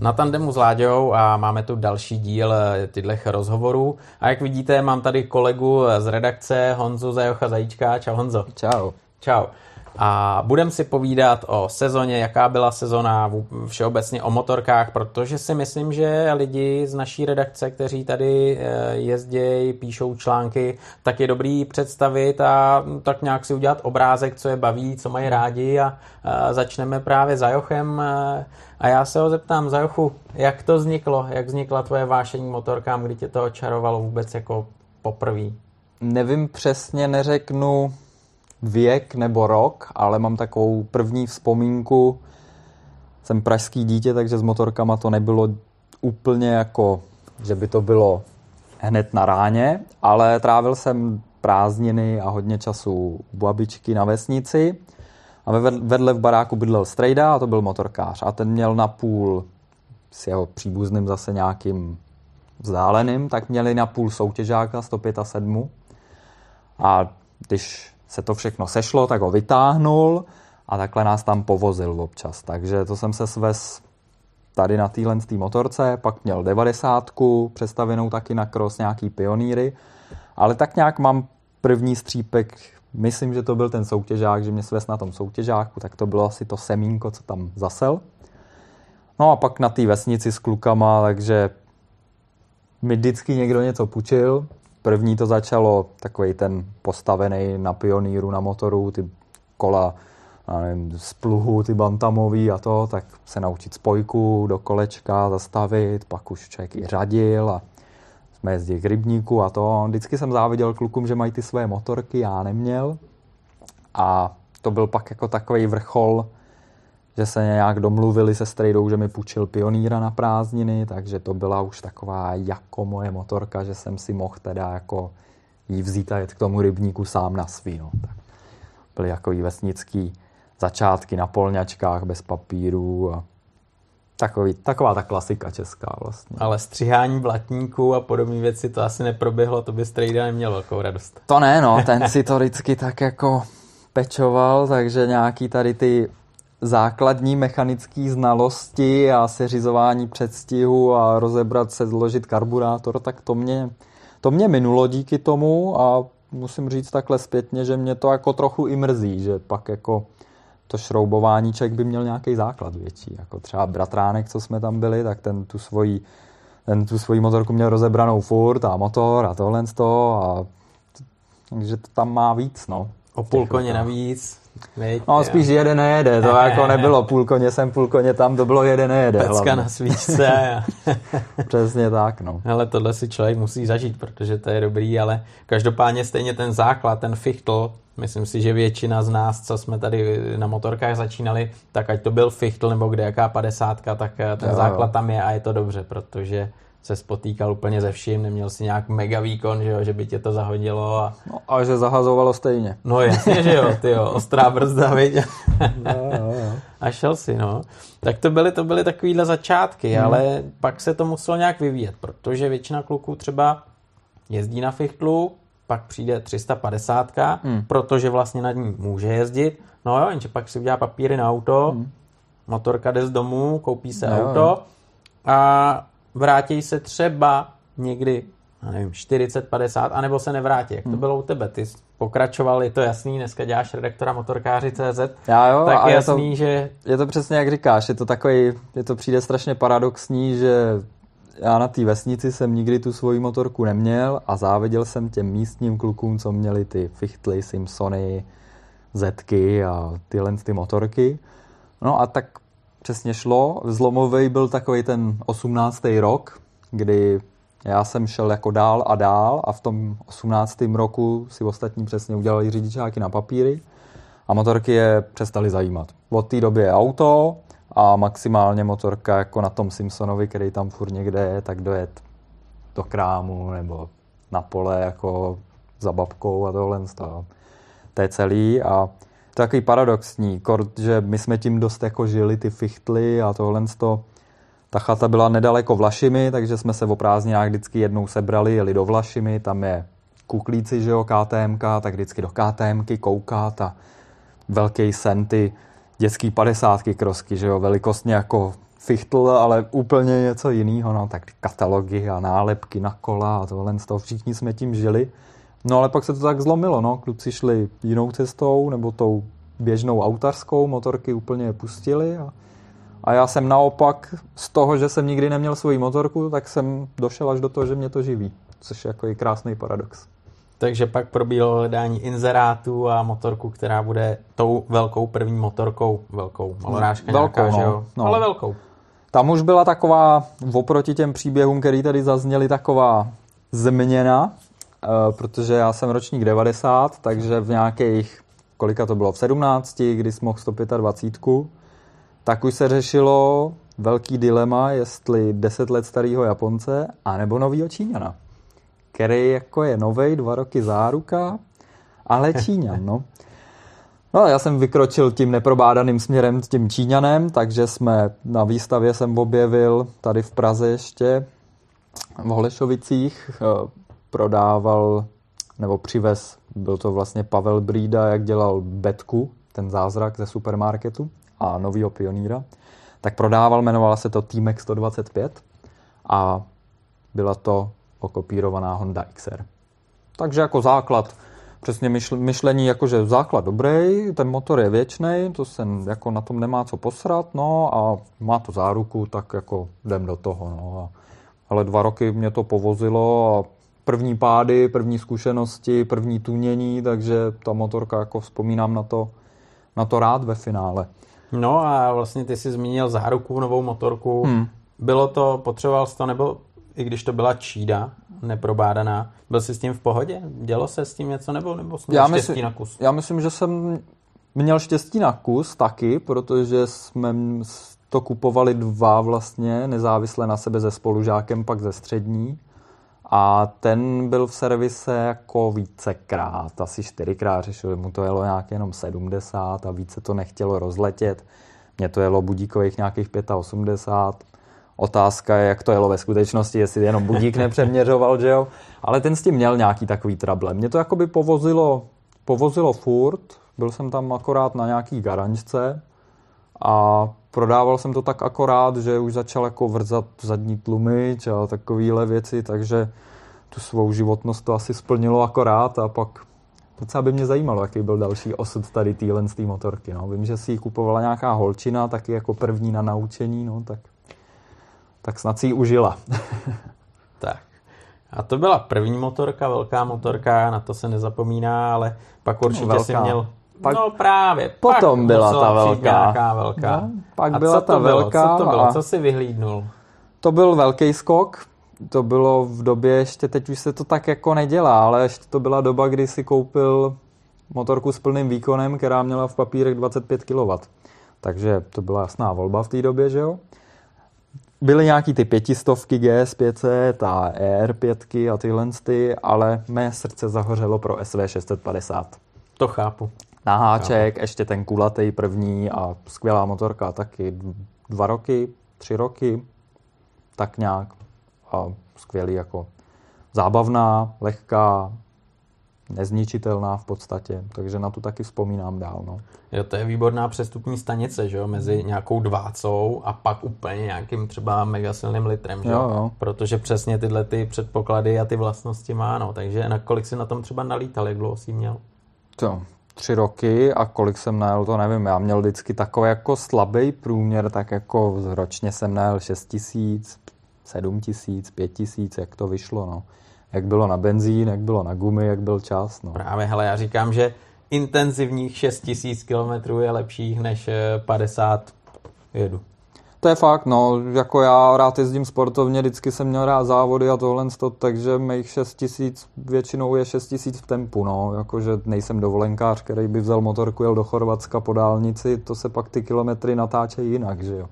na tandemu s Láďou a máme tu další díl eh, těchto rozhovorů. A jak vidíte, mám tady kolegu z redakce Honzu Zajocha Zajíčka. Čau Honzo. Čau. Čau. A budeme si povídat o sezóně, jaká byla sezona, všeobecně o motorkách, protože si myslím, že lidi z naší redakce, kteří tady eh, jezdí, píšou články, tak je dobrý představit a tak nějak si udělat obrázek, co je baví, co mají rádi a, začneme právě za Jochem. A já se ho zeptám, Zajochu, jak to vzniklo, jak vznikla tvoje vášení motorkám, kdy tě to očarovalo vůbec jako poprvé? Nevím přesně, neřeknu, věk nebo rok, ale mám takovou první vzpomínku. Jsem pražský dítě, takže s motorkama to nebylo úplně jako, že by to bylo hned na ráně, ale trávil jsem prázdniny a hodně času u babičky na vesnici. A vedle v baráku bydlel strejda a to byl motorkář. A ten měl na půl s jeho příbuzným zase nějakým vzdáleným, tak měli na půl soutěžáka 105 a 7. A když se to všechno sešlo, tak ho vytáhnul a takhle nás tam povozil občas. Takže to jsem se svez tady na téhle motorce, pak měl 90, přestavenou taky na cross nějaký pionýry, ale tak nějak mám první střípek, myslím, že to byl ten soutěžák, že mě svez na tom soutěžáku, tak to bylo asi to semínko, co tam zasel. No a pak na té vesnici s klukama, takže mi vždycky někdo něco půjčil, První to začalo takový ten postavený na pioníru, na motoru, ty kola nevím, z pluhu, ty bantamový a to, tak se naučit spojku do kolečka, zastavit, pak už člověk i řadil a jsme jezdili k rybníku a to. Vždycky jsem záviděl klukům, že mají ty své motorky, já neměl. A to byl pak jako takový vrchol že se nějak domluvili se strejdou, že mi půjčil pioníra na prázdniny, takže to byla už taková jako moje motorka, že jsem si mohl teda jako jí vzít a jet k tomu rybníku sám na svý. No. Tak byly jako vesnický začátky na polňačkách bez papíru a Takový, taková ta klasika česká vlastně. Ale střihání blatníků a podobné věci to asi neproběhlo, to by strejda neměl velkou radost. To ne, no, ten si to vždycky tak jako pečoval, takže nějaký tady ty základní mechanické znalosti a seřizování předstihu a rozebrat se, zložit karburátor, tak to mě, to mě minulo díky tomu a musím říct takhle zpětně, že mě to jako trochu i mrzí, že pak jako to šroubování člověk by měl nějaký základ větší. Jako třeba bratránek, co jsme tam byli, tak ten tu svoji, ten tu svoji motorku měl rozebranou furt a motor a tohle a takže to tam má víc, no. O půl koně navíc, Víte, no, spíš jeden nejede, to jako nebylo půl koně sem, půl koně tam, to bylo jeden nejede. Pecka hlavně. na svíčce. Přesně tak, no. Ale tohle si člověk musí zažít, protože to je dobrý, ale každopádně stejně ten základ, ten fichtl, myslím si, že většina z nás, co jsme tady na motorkách začínali, tak ať to byl fichtl nebo kde jaká padesátka, tak ten jo, základ jo. tam je a je to dobře, protože se spotýkal úplně ze vším, neměl si nějak mega výkon, že, jo, že by tě to zahodilo. A... No, ale že zahazovalo stejně. No jasně, že jo, ty jo, ostrá brzda, viď? no, no, no. A šel si, no. Tak to byly, to byly takovýhle začátky, hmm. ale pak se to muselo nějak vyvíjet, protože většina kluků třeba jezdí na fichtlu, pak přijde 350, hmm. protože vlastně nad ní může jezdit. No jo, jenže pak si udělá papíry na auto, hmm. motorka jde z domu, koupí se no, auto a vrátí se třeba někdy, nevím, 40, 50, anebo se nevrátí. Jak to hmm. bylo u tebe? Ty pokračoval, je to jasný, dneska děláš redaktora motorkáři CZ, já jo, tak je jasný, je to, že... Je to přesně jak říkáš, je to takový, je to přijde strašně paradoxní, že já na té vesnici jsem nikdy tu svoji motorku neměl a záviděl jsem těm místním klukům, co měli ty Fichtly, Simpsony, Zetky a tyhle ty motorky. No a tak přesně šlo. Zlomový byl takový ten 18. rok, kdy já jsem šel jako dál a dál a v tom 18. roku si ostatní přesně udělali řidičáky na papíry a motorky je přestali zajímat. Od té doby je auto a maximálně motorka jako na tom Simpsonovi, který tam furt někde je, tak dojet do krámu nebo na pole jako za babkou a tohle. To je celý a to je takový paradoxní, že my jsme tím dost jako žili, ty fichtly a tohle to. Ta chata byla nedaleko Vlašimi, takže jsme se o prázdninách vždycky jednou sebrali, jeli do Vlašimi, tam je kuklíci, že jo, KTMK, tak vždycky do KTMky koukat a velký sen ty dětský padesátky krosky, že jo, velikostně jako fichtl, ale úplně něco jiného, no, tak katalogy a nálepky na kola a tohle z toho všichni jsme tím žili. No ale pak se to tak zlomilo, no, kluci šli jinou cestou, nebo tou běžnou autarskou, motorky úplně je pustili a, a já jsem naopak z toho, že jsem nikdy neměl svoji motorku, tak jsem došel až do toho, že mě to živí, což je jako i krásný paradox. Takže pak probíhalo hledání inzerátů a motorku, která bude tou velkou první motorkou. Velkou, malorážka velkou, nějaká, no, že jo? No. Ale velkou. Tam už byla taková, oproti těm příběhům, který tady zazněli, taková změna, protože já jsem ročník 90, takže v nějakých, kolika to bylo, v 17, kdy jsem mohl 125, tak už se řešilo velký dilema, jestli 10 let starého Japonce, anebo novýho Číňana který jako je novej, dva roky záruka, ale Číňan, no. No, já jsem vykročil tím neprobádaným směrem s tím Číňanem, takže jsme na výstavě jsem objevil tady v Praze ještě v Holešovicích eh, prodával nebo přivez, byl to vlastně Pavel Brída, jak dělal Betku, ten zázrak ze supermarketu a novýho pioníra, tak prodával, jmenovala se to T-Max 125 a byla to okopírovaná Honda XR. Takže jako základ, přesně myšlení, jakože základ dobrý, ten motor je věčný, to se jako na tom nemá co posrat, no a má to záruku, tak jako jdem do toho, no. Ale dva roky mě to povozilo a první pády, první zkušenosti, první tunění, takže ta motorka jako vzpomínám na to, na to rád ve finále. No a vlastně ty jsi zmínil záruku, novou motorku. Hmm. Bylo to, potřeboval jsi to, nebo i když to byla čída, neprobádaná. Byl jsi s tím v pohodě? Dělo se s tím něco nebo, nebo jsi měl já štěstí myslím, na kus? Já myslím, že jsem měl štěstí na kus taky, protože jsme to kupovali dva vlastně, nezávisle na sebe se spolužákem, pak ze střední. A ten byl v servise jako vícekrát, asi čtyřikrát řešil, mu to jelo nějak jenom 70 a více to nechtělo rozletět. Mně to jelo budíkových nějakých 85 Otázka je, jak to jelo ve skutečnosti, jestli jenom budík nepřeměřoval, že jo. Ale ten s tím měl nějaký takový trable. Mě to jakoby povozilo, povozilo furt, byl jsem tam akorát na nějaký garančce a prodával jsem to tak akorát, že už začal jako vrzat zadní tlumič a takovéhle věci, takže tu svou životnost to asi splnilo akorát a pak docela by mě zajímalo, jaký byl další osud tady téhle z té motorky. No. Vím, že si ji kupovala nějaká holčina, taky jako první na naučení, no, tak tak snad si ji užila. tak. A to byla první motorka, velká motorka, na to se nezapomíná, ale pak určitě velká. si měl pak, no právě. Potom pak byla ta velká. Velká. No, pak a byla ta velká. Co to bylo? Co jsi vyhlídnul? To byl velký skok. To bylo v době ještě, teď už se to tak jako nedělá, ale ještě to byla doba, kdy si koupil motorku s plným výkonem, která měla v papírech 25 kW. Takže to byla jasná volba v té době, že jo? byly nějaký ty pětistovky GS 500 a ER5 a tyhle ty, ale mé srdce zahořelo pro SV 650. To chápu. Na háček, chápu. ještě ten kulatý první a skvělá motorka taky dva roky, tři roky, tak nějak. A skvělý jako zábavná, lehká, nezničitelná v podstatě, takže na tu taky vzpomínám dál. No. Jo, to je výborná přestupní stanice, že jo, mezi nějakou dvácou a pak úplně nějakým třeba megasilným litrem, že jo? jo. Protože přesně tyhle ty předpoklady a ty vlastnosti má, no. Takže na kolik si na tom třeba nalítal, jak dlouho jsi měl? To, tři roky a kolik jsem najel, to nevím. Já měl vždycky takový jako slabý průměr, tak jako ročně jsem najel 6 tisíc, 7 tisíc, 5 tisíc, jak to vyšlo, no jak bylo na benzín, jak bylo na gumy, jak byl čas. No. Právě, hele, já říkám, že intenzivních 6000 km je lepších než 50 eh, jedu. To je fakt, no, jako já rád jezdím sportovně, vždycky jsem měl rád závody a tohle, takže mých 6 tisíc většinou je 6 tisíc v tempu, no, jakože nejsem dovolenkář, který by vzal motorku, jel do Chorvatska po dálnici, to se pak ty kilometry natáčejí jinak, že jo.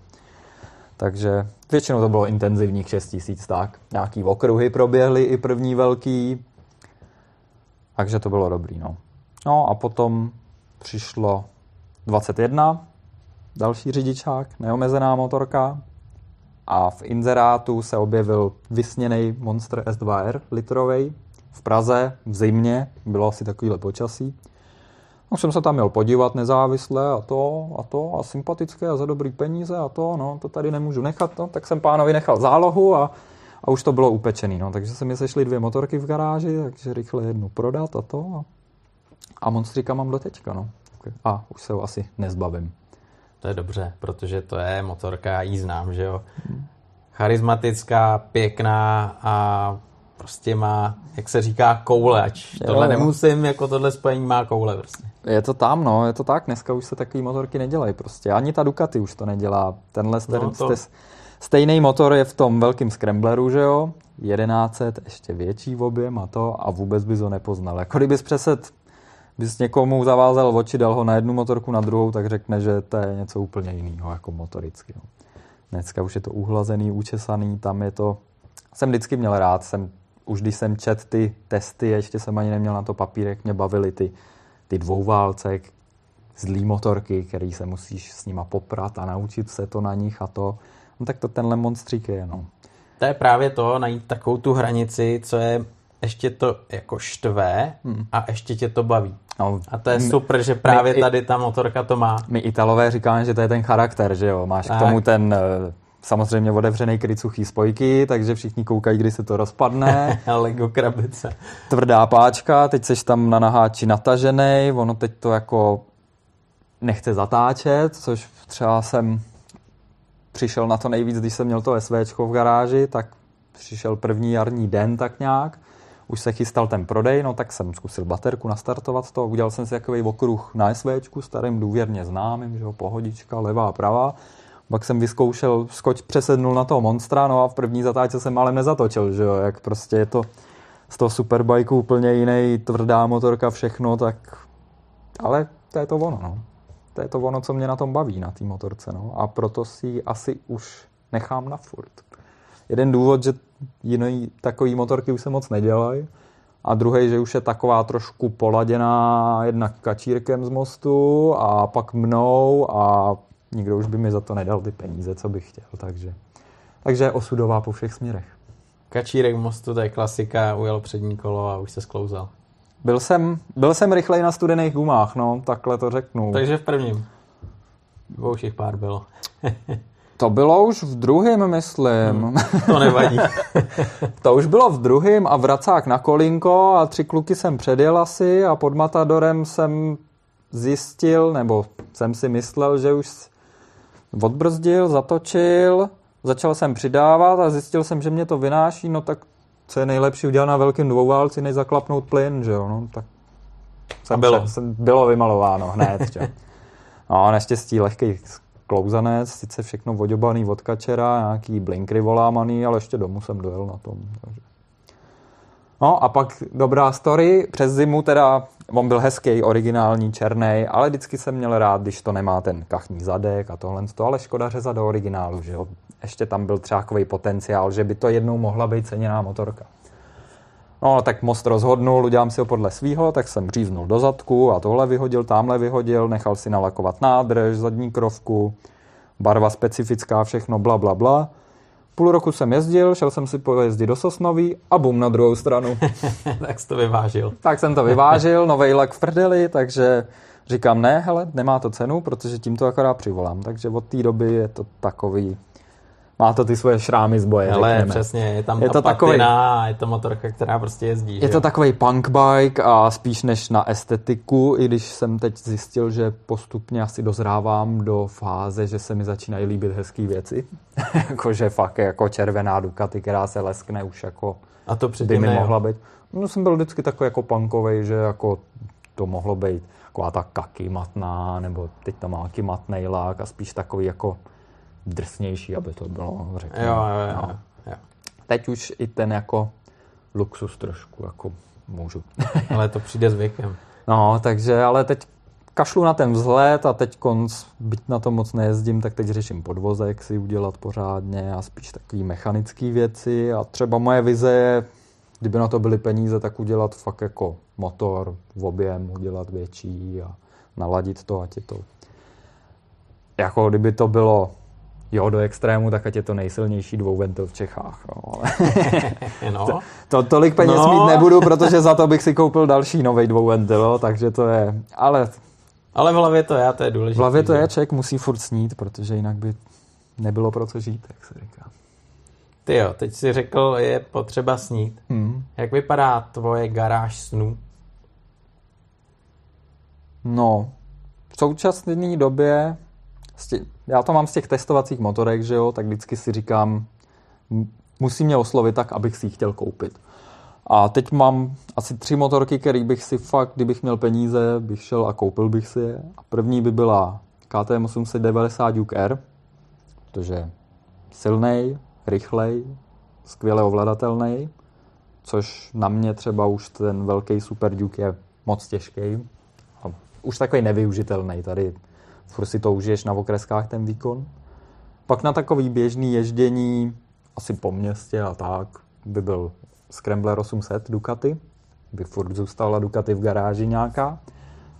Takže většinou to bylo intenzivních 6 tisíc, tak. Nějaký okruhy proběhly i první velký, takže to bylo dobrý, no. No a potom přišlo 21, další řidičák, neomezená motorka a v inzerátu se objevil vysněný Monster S2R litrovej v Praze v zimě, bylo asi takovýhle počasí. Už jsem se tam měl podívat nezávisle a to a to a sympatické a za dobrý peníze a to, no to tady nemůžu nechat, no, tak jsem pánovi nechal zálohu a, a už to bylo upečený, no, takže se mi sešly dvě motorky v garáži, takže rychle jednu prodat a to a, a monstříka mám do teďka, no. A už se ho asi nezbavím. To je dobře, protože to je motorka, já jí znám, že jo. Charismatická, pěkná a prostě má, jak se říká, kouleč. Tohle jo, nemusím, jako tohle spojení má koule prostě. Je to tam, no, je to tak. Dneska už se takové motorky nedělají prostě. Ani ta Ducati už to nedělá. Tenhle no, to... stejný motor je v tom velkém scrambleru, že jo? 1100, ještě větší v objem a to a vůbec bys ho nepoznal. Jako kdybys přesed bys někomu zavázal oči, dal ho na jednu motorku, na druhou, tak řekne, že to je něco úplně jiného, jako motoricky. No. Dneska už je to uhlazený, učesaný, tam je to... Jsem vždycky měl rád, jsem, už když jsem čet ty testy, ještě jsem ani neměl na to papírek, mě bavily ty, ty dvouválce, zlý motorky, který se musíš s nima poprat a naučit se to na nich a to. No tak to tenhle monstřík je, no. To je právě to, najít takovou tu hranici, co je ještě to jako štve hmm. a ještě tě to baví. No, a to je super, že právě my, tady ta motorka to má. My Italové říkáme, že to je ten charakter, že jo. Máš tak. k tomu ten eh, samozřejmě otevřený krycuchý spojky, takže všichni koukají, kdy se to rozpadne. Lego krabice. Tvrdá páčka, teď seš tam na naháči natažený, ono teď to jako nechce zatáčet, což třeba jsem přišel na to nejvíc, když jsem měl to SVčko v garáži, tak přišel první jarní den tak nějak už se chystal ten prodej, no tak jsem zkusil baterku nastartovat to, udělal jsem si takový okruh na SVčku, starým důvěrně známým, že jo, pohodička, levá, pravá. Pak jsem vyzkoušel, skoč přesednul na toho monstra, no a v první zatáčce jsem ale nezatočil, že jo, jak prostě je to z toho superbajku úplně jiný, tvrdá motorka, všechno, tak ale to je to ono, no. To je to ono, co mě na tom baví, na té motorce, no. A proto si asi už nechám na furt. Jeden důvod, že jiný takový motorky už se moc nedělají. A druhý, že už je taková trošku poladěná jednak kačírkem z mostu a pak mnou a nikdo už by mi za to nedal ty peníze, co bych chtěl. Takže, takže osudová po všech směrech. Kačírek v mostu, to je klasika, ujel přední kolo a už se sklouzal. Byl jsem, byl jsem rychlej na studených gumách, no, takhle to řeknu. Takže v prvním. Dvou všech pár bylo. To bylo už v druhém, myslím. Hmm, to nevadí. to už bylo v druhém a vracák na kolinko a tři kluky jsem předjel asi a pod Matadorem jsem zjistil, nebo jsem si myslel, že už odbrzdil, zatočil, začal jsem přidávat a zjistil jsem, že mě to vynáší, no tak co je nejlepší udělat na velkém dvouválci, než zaklapnout plyn, že jo, no tak jsem, a bylo. Jsem, bylo vymalováno hned, že? No, naštěstí lehký klouzanec, sice všechno vodobaný od kačera, nějaký blinkry volámaný, ale ještě domů jsem dojel na tom. Takže. No a pak dobrá story, přes zimu teda, on byl hezký, originální, černý, ale vždycky jsem měl rád, když to nemá ten kachní zadek a tohle, ale škoda řezat do originálu, že jo. Ještě tam byl třeba potenciál, že by to jednou mohla být ceněná motorka. No, tak most rozhodnul, udělám si ho podle svýho, tak jsem říznul do zadku a tohle vyhodil, tamhle vyhodil, nechal si nalakovat nádrž, zadní krovku, barva specifická, všechno, bla, bla, bla. Půl roku jsem jezdil, šel jsem si pojezdit do Sosnoví a bum na druhou stranu. tak jsi to vyvážil. tak jsem to vyvážil, nový lak v prdeli, takže říkám, ne, hele, nemá to cenu, protože tím to akorát přivolám. Takže od té doby je to takový má to ty svoje šrámy z boje, Ale řekněme. přesně, je tam je to takový, je to motorka, která prostě jezdí. Je že? to takový punk bike a spíš než na estetiku, i když jsem teď zjistil, že postupně asi dozrávám do fáze, že se mi začínají líbit hezké věci. Jakože fakt jako červená Ducati, která se leskne už jako a to by mi mohla být. No jsem byl vždycky takový jako punkový, že jako to mohlo být taková ta kaky matná, nebo teď tam má matnej lák a spíš takový jako drsnější, aby to bylo, řekněme. Jo, jo, jo, no. jo. Teď už i ten jako luxus trošku jako můžu. ale to přijde s věkem. No, takže, ale teď kašlu na ten vzhled a teď konc, byť na to moc nejezdím, tak teď řeším podvozek si udělat pořádně a spíš takové mechanické věci a třeba moje vize je, kdyby na to byly peníze, tak udělat fakt jako motor v objem, udělat větší a naladit to, ať je to jako kdyby to bylo jo, do extrému, tak ať je to nejsilnější dvouventil v Čechách. Jo. Ale no. to, to, tolik peněz no. mít nebudu, protože za to bych si koupil další nový dvouventil, takže to je, ale... Ale v hlavě to je, to je důležité. V hlavě to je, člověk musí furt snít, protože jinak by nebylo pro co žít, jak se říká. Ty jo, teď si řekl, je potřeba snít. Hmm. Jak vypadá tvoje garáž snů? No, v současné době, já to mám z těch testovacích motorek, že jo, tak vždycky si říkám, musí mě oslovit tak, abych si ji chtěl koupit. A teď mám asi tři motorky, které bych si fakt, kdybych měl peníze, bych šel a koupil bych si je. A první by byla KTM 890 Duke R, protože silnej, rychlej, skvěle ovladatelný, což na mě třeba už ten velký Super Duke je moc těžký. Už takový nevyužitelný. Tady furt si to užiješ na okreskách ten výkon. Pak na takový běžný ježdění asi po městě a tak by byl Scrambler 800 Ducati. By furt zůstala Ducati v garáži nějaká.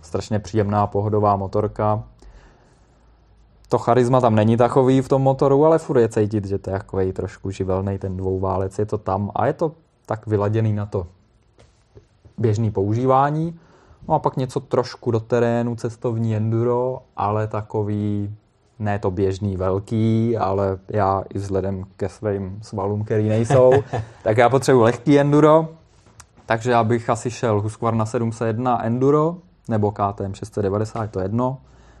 Strašně příjemná pohodová motorka to charisma tam není takový v tom motoru, ale furt je cítit, že to je takový trošku živelný ten dvouválec, je to tam a je to tak vyladěný na to běžný používání. No a pak něco trošku do terénu, cestovní enduro, ale takový ne to běžný velký, ale já i vzhledem ke svým svalům, který nejsou, tak já potřebuji lehký enduro, takže já bych asi šel Husqvarna 701 Enduro nebo KTM 690, to jedno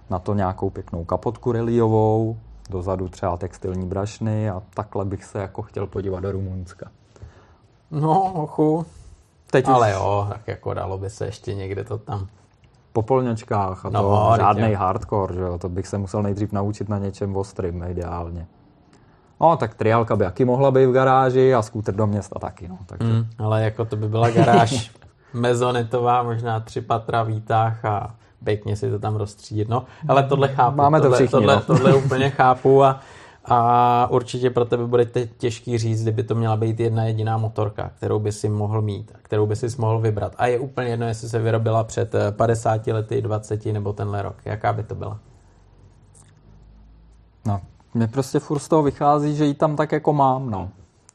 na to nějakou pěknou kapotku reliovou, dozadu třeba textilní brašny a takhle bych se jako chtěl podívat do Rumunska. No, ochu. Teď Ale už... jo, tak jako dalo by se ještě někde to tam. Po polňačkách a to no, žádný hardcore, že jo, to bych se musel nejdřív naučit na něčem ostrým ideálně. No, tak triálka by jaký mohla být v garáži a skúter do města taky, no. Takže... Mm, ale jako to by byla garáž mezonetová, možná tři patra výtah a pěkně si to tam rozstřídit. No, ale tohle chápu. Máme to tohle, všichni, tohle, no. tohle úplně chápu a, a určitě pro tebe bude těžký říct, kdyby to měla být jedna jediná motorka, kterou by si mohl mít, kterou by si mohl vybrat. A je úplně jedno, jestli se vyrobila před 50 eh, lety, 20 nebo tenhle rok. Jaká by to byla? No, mě prostě furt z toho vychází, že ji tam tak jako mám, no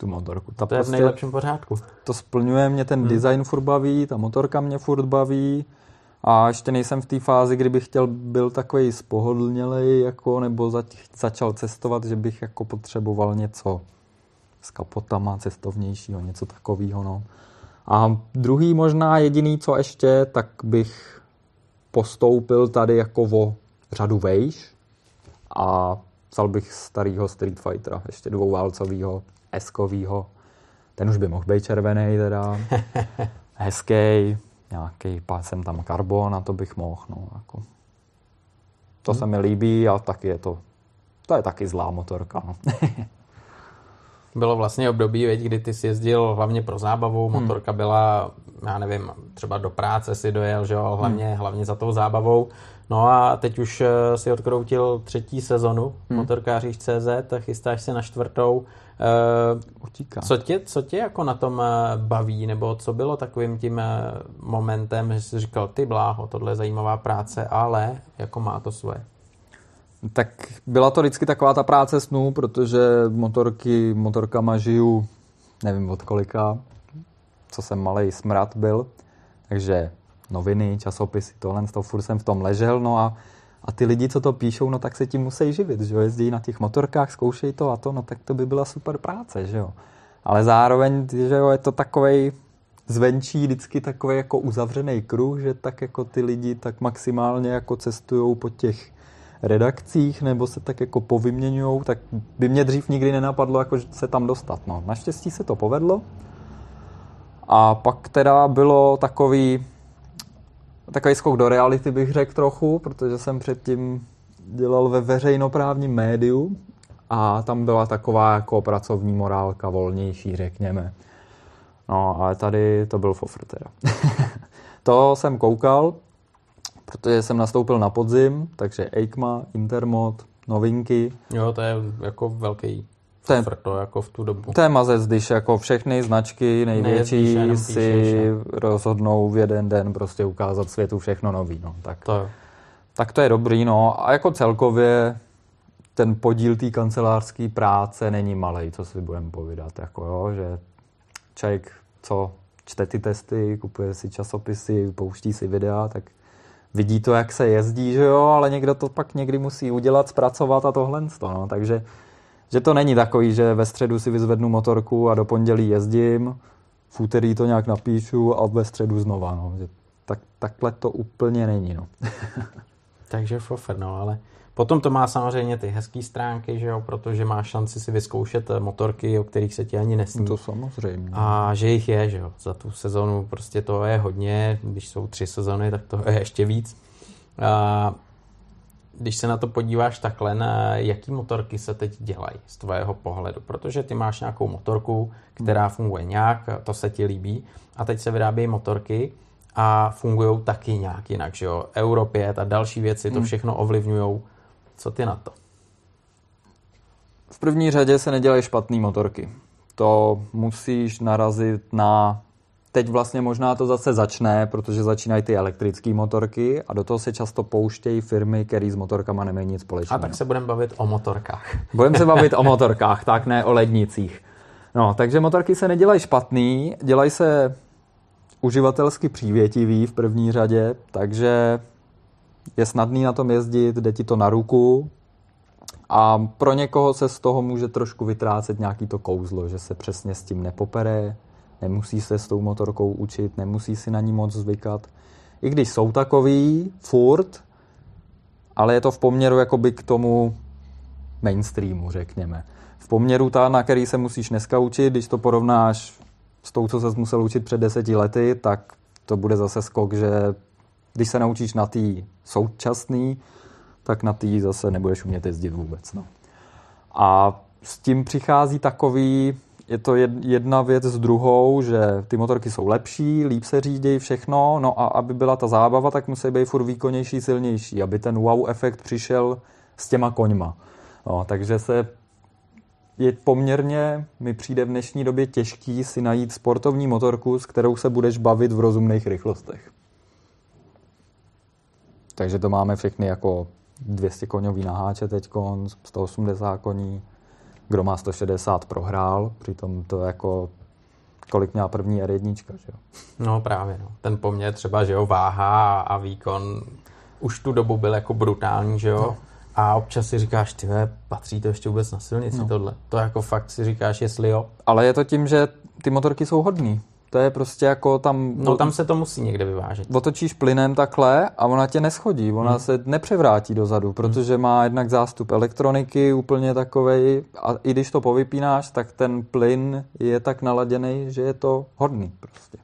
tu motorku. Ta to je prostě, v nejlepším pořádku. To splňuje mě, ten hmm. design furt baví, ta motorka mě furt baví, a ještě nejsem v té fázi, kdybych chtěl byl takový spohodlnělej, jako, nebo zač, začal cestovat, že bych jako potřeboval něco s kapotama cestovnějšího, něco takového. No. A druhý možná jediný, co ještě, tak bych postoupil tady jako o řadu vejš a vzal bych starého Street Fightera, ještě dvouválcovýho, eskovýho. Ten už by mohl být červený teda. Hezký, nějaký pásem tam karbon a to bych mohl. No, jako. To hmm. se mi líbí a taky je to, to je taky zlá motorka. No. Bylo vlastně období, veď, kdy ty jsi jezdil hlavně pro zábavu, hmm. motorka byla, já nevím, třeba do práce si dojel, že jo, hlavně, hmm. hlavně za tou zábavou. No a teď už eh, si odkroutil třetí sezonu hmm. motorkáříš CZ, chystáš se na čtvrtou. Utíká. Co tě, co tě jako na tom eh, baví, nebo co bylo takovým tím momentem, že jsi říkal, ty bláho, tohle je zajímavá práce, ale jako má to svoje? Tak byla to vždycky taková ta práce snů, protože motorky, motorkama žiju, nevím od kolika, co jsem malý smrad byl, takže noviny, časopisy, tohle, toho furt jsem v tom ležel, no a, a ty lidi, co to píšou, no tak se tím musí živit, že jo, jezdí na těch motorkách, zkoušej to a to, no tak to by byla super práce, že jo. Ale zároveň, že jo, je to takovej zvenčí vždycky takový jako uzavřený kruh, že tak jako ty lidi tak maximálně jako cestují po těch redakcích nebo se tak jako povyměňují, tak by mě dřív nikdy nenapadlo jako se tam dostat. No. Naštěstí se to povedlo. A pak teda bylo takový takový skok do reality bych řekl trochu, protože jsem předtím dělal ve veřejnoprávním médiu a tam byla taková jako pracovní morálka volnější, řekněme. No, ale tady to byl fofr teda. to jsem koukal, protože jsem nastoupil na podzim, takže EICMA, Intermod, novinky. Jo, to je jako velký to je, jako v tu dobu. To je mazec, když jako všechny značky největší Nejezdíš, si píšeš, rozhodnou v jeden den prostě ukázat světu všechno nový. No. Tak, to. tak to je dobrý. No. A jako celkově ten podíl té kancelářské práce není malý, co si budeme povídat. Jako jo, že člověk, co čte ty testy, kupuje si časopisy, pouští si videa, tak vidí to, jak se jezdí, že jo, ale někdo to pak někdy musí udělat, zpracovat a tohle. No. Takže že to není takový, že ve středu si vyzvednu motorku a do pondělí jezdím, v úterý to nějak napíšu a ve středu znova. No. Že tak, takhle to úplně není. No. Takže fofer, no, ale potom to má samozřejmě ty hezké stránky, že jo, protože má šanci si vyzkoušet eh, motorky, o kterých se ti ani nesní. To samozřejmě. A že jich je, že jo, za tu sezonu prostě to je hodně, když jsou tři sezony, tak to je ještě víc. A když se na to podíváš takhle, na jaký motorky se teď dělají z tvého pohledu, protože ty máš nějakou motorku, která funguje nějak, to se ti líbí, a teď se vyrábějí motorky, a fungují taky nějak jinak, že jo. Euro 5 a další věci to hmm. všechno ovlivňují. Co ty na to? V první řadě se nedělají špatné motorky. To musíš narazit na... Teď vlastně možná to zase začne, protože začínají ty elektrické motorky a do toho se často pouštějí firmy, které s motorkama nemají nic společného. A tak se budeme bavit o motorkách. Budeme se bavit o motorkách, tak ne o lednicích. No, takže motorky se nedělají špatný, dělají se uživatelsky přívětivý v první řadě, takže je snadný na tom jezdit, jde ti to na ruku a pro někoho se z toho může trošku vytrácet nějaký to kouzlo, že se přesně s tím nepopere, nemusí se s tou motorkou učit, nemusí si na ní moc zvykat. I když jsou takový, furt, ale je to v poměru jakoby k tomu mainstreamu, řekněme. V poměru ta, na který se musíš dneska učit, když to porovnáš s tou, co se musel učit před deseti lety, tak to bude zase skok, že když se naučíš na té současný, tak na té zase nebudeš umět jezdit vůbec. No. A s tím přichází takový, je to jedna věc s druhou, že ty motorky jsou lepší, líp se řídějí všechno, no a aby byla ta zábava, tak musí být furt výkonnější, silnější, aby ten wow efekt přišel s těma koňma. No, takže se je poměrně, mi přijde v dnešní době těžký si najít sportovní motorku, s kterou se budeš bavit v rozumných rychlostech. Takže to máme všechny jako 200 koňový naháče teď, 180 koní, kdo má 160 prohrál, přitom to jako kolik měla první R1, že jo? No právě, no. ten poměr třeba, že jo, váha a výkon už tu dobu byl jako brutální, že jo? No a občas si říkáš, ty patří to ještě vůbec na silnici no. tohle. To jako fakt si říkáš, jestli jo. Ale je to tím, že ty motorky jsou hodný. To je prostě jako tam... No tam se to musí někde vyvážet. Otočíš plynem takhle a ona tě neschodí. Ona hmm. se nepřevrátí dozadu, protože hmm. má jednak zástup elektroniky úplně takovej a i když to povypínáš, tak ten plyn je tak naladěný, že je to hodný prostě.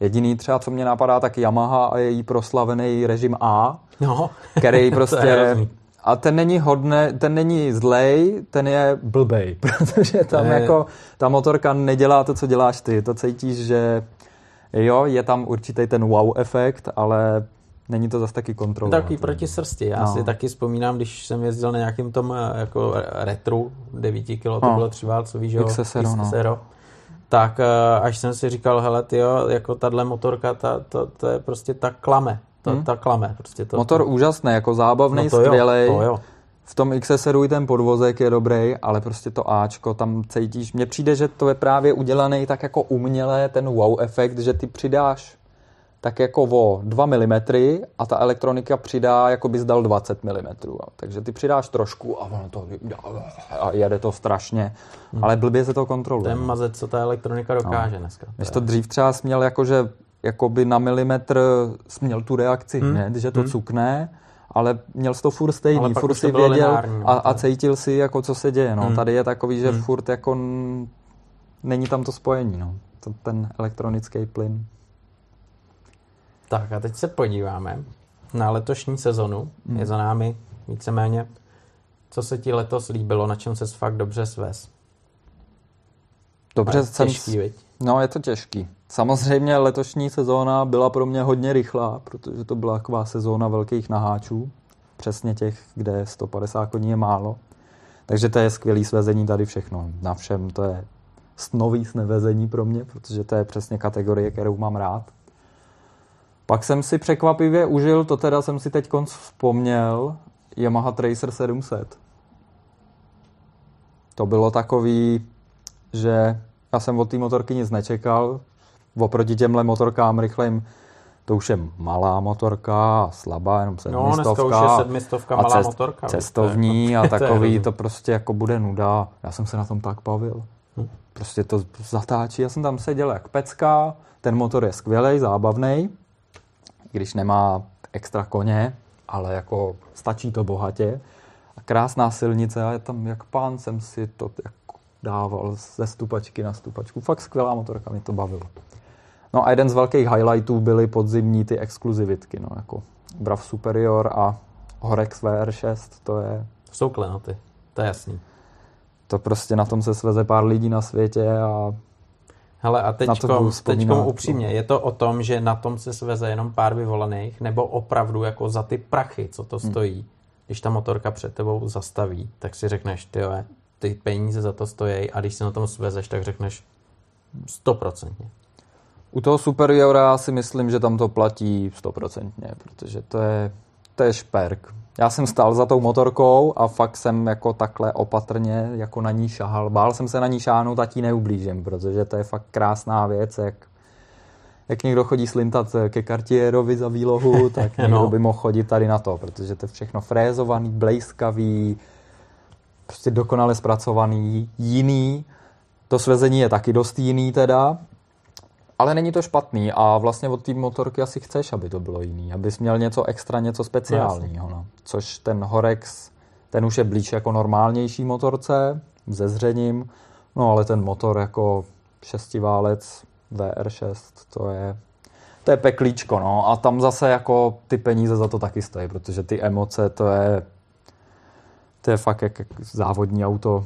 Jediný třeba, co mě napadá, tak Yamaha a její proslavený režim A, no, který prostě a ten není hodné, ten není zlej, ten je blbej, protože tam je... jako ta motorka nedělá to, co děláš ty. To cítíš, že jo, je tam určitý ten wow efekt, ale není to zase taky kontrolovat. Takový proti srsti. Já no. si taky vzpomínám, když jsem jezdil na nějakým tom eh, jako retru 9 kg, to no. bylo třiválcový, že jo? XSero, no. Tak eh, až jsem si říkal, hele, ty jo, jako tahle motorka, ta, to, to je prostě tak klame ta, hmm. ta klame. Prostě to, Motor to... úžasný, jako zábavný, no skvělý. V tom XSRu i ten podvozek je dobrý, ale prostě to Ačko tam cítíš. Mně přijde, že to je právě udělaný tak jako umělé, ten wow efekt, že ty přidáš tak jako o 2 mm a ta elektronika přidá, jako bys dal 20 mm. Takže ty přidáš trošku a ono to a jede to strašně, hmm. ale blbě se to kontroluje. Ten mazec, co ta elektronika dokáže no. dneska. Než to dřív třeba směl jako, že jakoby na milimetr měl tu reakci hmm. hned, že to hmm. cukne, ale měl jsi to furt stejný, ale furt si věděl lineární, a, a cítil si, jako co se děje. No. Hmm. Tady je takový, že hmm. furt jako n... není tam to spojení, no. to, ten elektronický plyn. Tak a teď se podíváme na letošní sezonu. Hmm. Je za námi víceméně. Co se ti letos líbilo, na čem se fakt dobře svez? Dobře, jsem... Těžký, viď? No, je to těžký. Samozřejmě letošní sezóna byla pro mě hodně rychlá, protože to byla taková sezóna velkých naháčů, přesně těch, kde 150 koní je málo. Takže to je skvělý svezení tady všechno. Na všem to je nový snevezení pro mě, protože to je přesně kategorie, kterou mám rád. Pak jsem si překvapivě užil, to teda jsem si teď vzpomněl, Yamaha Tracer 700. to bylo takový, že já jsem od té motorky nic nečekal, oproti těmhle motorkám rychlejm to už je malá motorka, slabá, jenom sedmistovka. No, dneska už je sedmistovka, malá a cest, motorka. Cestovní a takový, to prostě jako bude nuda. Já jsem se na tom tak bavil. Prostě to zatáčí. Já jsem tam seděl jak pecka, ten motor je skvělý, zábavný, když nemá extra koně, ale jako stačí to bohatě. A krásná silnice a je tam jak pán jsem si to jako dával ze stupačky na stupačku. Fakt skvělá motorka, mě to bavilo. No a jeden z velkých highlightů byly podzimní ty exkluzivitky, no jako Brav Superior a Horex VR6, to je... Jsou klenoty, to je jasný. To prostě na tom se sveze pár lidí na světě a Hele, a teďkom, teďkom upřímně, je to o tom, že na tom se sveze jenom pár vyvolených, nebo opravdu jako za ty prachy, co to hmm. stojí, hmm. když ta motorka před tebou zastaví, tak si řekneš, ty ty peníze za to stojí a když se na tom svezeš, tak řekneš stoprocentně. U toho Superiora si myslím, že tam to platí stoprocentně, protože to je, to je šperk. Já jsem stál za tou motorkou a fakt jsem jako takhle opatrně jako na ní šahal. Bál jsem se na ní šáhnout a tí neublížím, protože to je fakt krásná věc, jak, jak někdo chodí slintat ke Cartierovi za výlohu, tak někdo no. by mohl chodit tady na to, protože to je všechno frézovaný, blejskavý, prostě dokonale zpracovaný, jiný. To svezení je taky dost jiný teda, ale není to špatný a vlastně od té motorky asi chceš, aby to bylo jiný, abys měl něco extra, něco speciálního. No. Což ten Horex, ten už je blíž jako normálnější motorce, se zřením, no ale ten motor jako šestiválec VR6, to je, to je peklíčko, no. A tam zase jako ty peníze za to taky stojí, protože ty emoce, to je, to je fakt jak závodní auto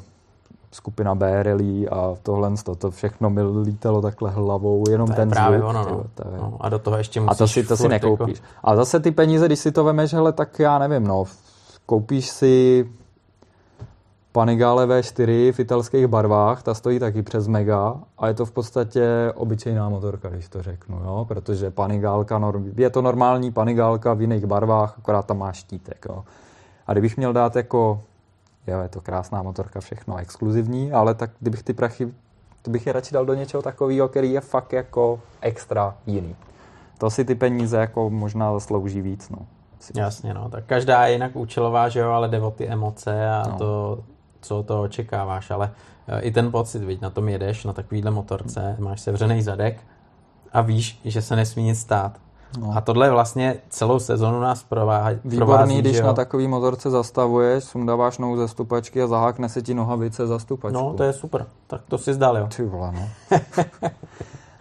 skupina B rally a tohle, to, to všechno mi lítalo takhle hlavou, jenom to ten právě zvuk. Ono, no. to je... no. A do toho ještě musíš A to si, to si nekoupíš. Jako... A zase ty peníze, když si to vemeš, hele, tak já nevím, no, koupíš si Panigale V4 v italských barvách, ta stojí taky přes mega a je to v podstatě obyčejná motorka, když to řeknu, jo? protože Panigálka, je to normální Panigálka v jiných barvách, akorát tam má štítek. Jo? A kdybych měl dát jako jo, je to krásná motorka, všechno exkluzivní, ale tak kdybych ty prachy, to bych je radši dal do něčeho takového, který je fakt jako extra jiný. To si ty peníze jako možná zaslouží víc, no. Jasně, no, tak každá je jinak účelová, že jo, ale jde o ty emoce a no. to, co to očekáváš, ale eh, i ten pocit, viď, na tom jedeš, na takovýhle motorce, máš sevřený zadek a víš, že se nesmí nic stát. No. A tohle vlastně celou sezonu nás provází. Výborný, když na takový motorce zastavuješ, sundáváš nohu ze stupačky a zahákne se ti nohavice za stupačku. No, to je super. Tak to si zdal, jo. Ty vole, no.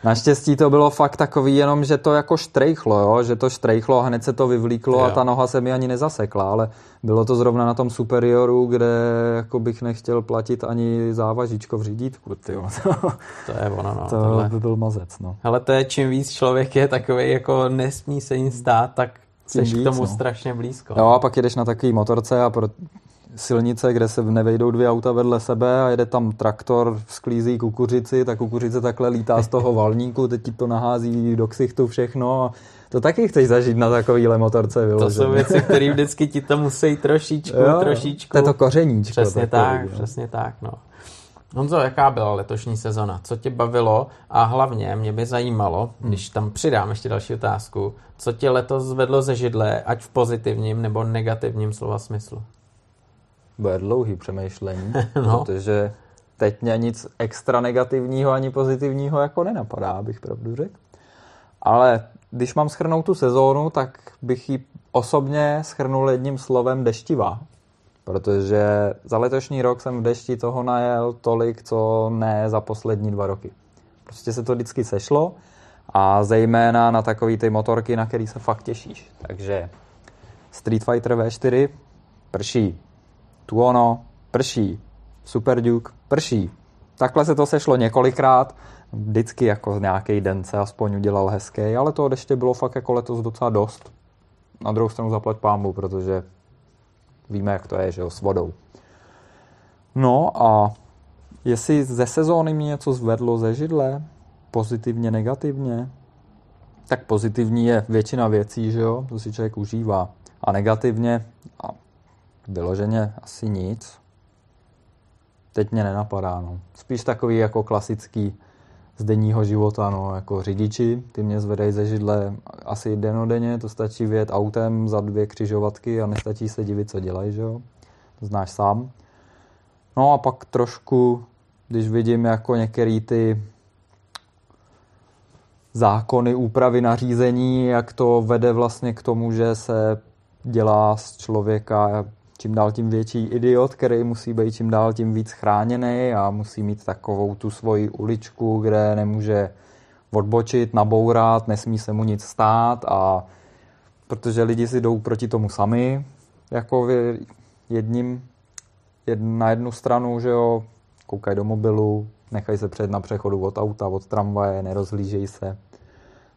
Naštěstí to bylo fakt takový jenom, že to jako štrejchlo, jo? že to štrejchlo a hned se to vyvlíklo jo. a ta noha se mi ani nezasekla, ale bylo to zrovna na tom Superioru, kde jako bych nechtěl platit ani závažičko v řídítku. Tyjo. to je ono, no. To tohle. by byl mazec, no. Ale to je, čím víc člověk je takový, jako nesmí se nic stát, tak jsi k tomu no. strašně blízko. Jo, a pak jedeš na takový motorce a pro, silnice, kde se nevejdou dvě auta vedle sebe a jede tam traktor, sklízí kukuřici, ta kukuřice takhle lítá z toho valníku, teď ti to nahází do ksichtu všechno a to taky chceš zažít na takovýhle motorce vyloženě. To jsou věci, které vždycky ti to musí trošičku, jo, trošičku. To je to kořeníčko. Přesně tak, jo. přesně tak, no. Honzo, jaká byla letošní sezona? Co tě bavilo? A hlavně mě by zajímalo, když tam přidám ještě další otázku, co tě letos zvedlo ze židle, ať v pozitivním nebo negativním slova smyslu? Bude dlouhý přemýšlení, no. protože teď mě nic extra negativního ani pozitivního jako nenapadá, abych pravdu řekl. Ale když mám schrnout tu sezónu, tak bych ji osobně schrnul jedním slovem deštivá. Protože za letošní rok jsem v dešti toho najel tolik, co ne za poslední dva roky. Prostě se to vždycky sešlo a zejména na takový ty motorky, na který se fakt těšíš. Takže Street Fighter V4 prší, Tuono, prší, Super Duke, prší. Takhle se to sešlo několikrát, vždycky jako nějaký den se aspoň udělal hezký, ale toho deště bylo fakt jako letos docela dost. Na druhou stranu zaplať pámbu, protože víme, jak to je, že jo, s vodou. No a jestli ze sezóny mě něco zvedlo ze židle, pozitivně, negativně, tak pozitivní je většina věcí, že jo, to si člověk užívá. A negativně, vyloženě asi nic. teď mě nenapadá. No. Spíš takový jako klasický z denního života, no, jako řidiči, ty mě zvedají ze židle asi denodenně, to stačí vyjet autem za dvě křižovatky a nestačí se divit, co dělají, že jo? To znáš sám. No a pak trošku, když vidím jako některé ty zákony, úpravy, nařízení, jak to vede vlastně k tomu, že se dělá z člověka čím dál tím větší idiot, který musí být čím dál tím víc chráněný a musí mít takovou tu svoji uličku, kde nemůže odbočit, nabourat, nesmí se mu nic stát a protože lidi si jdou proti tomu sami, jako jedním, jed, na jednu stranu, že jo, koukají do mobilu, nechají se před na přechodu od auta, od tramvaje, nerozlížejí se.